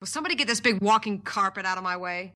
Will somebody get this big walking carpet out of my way?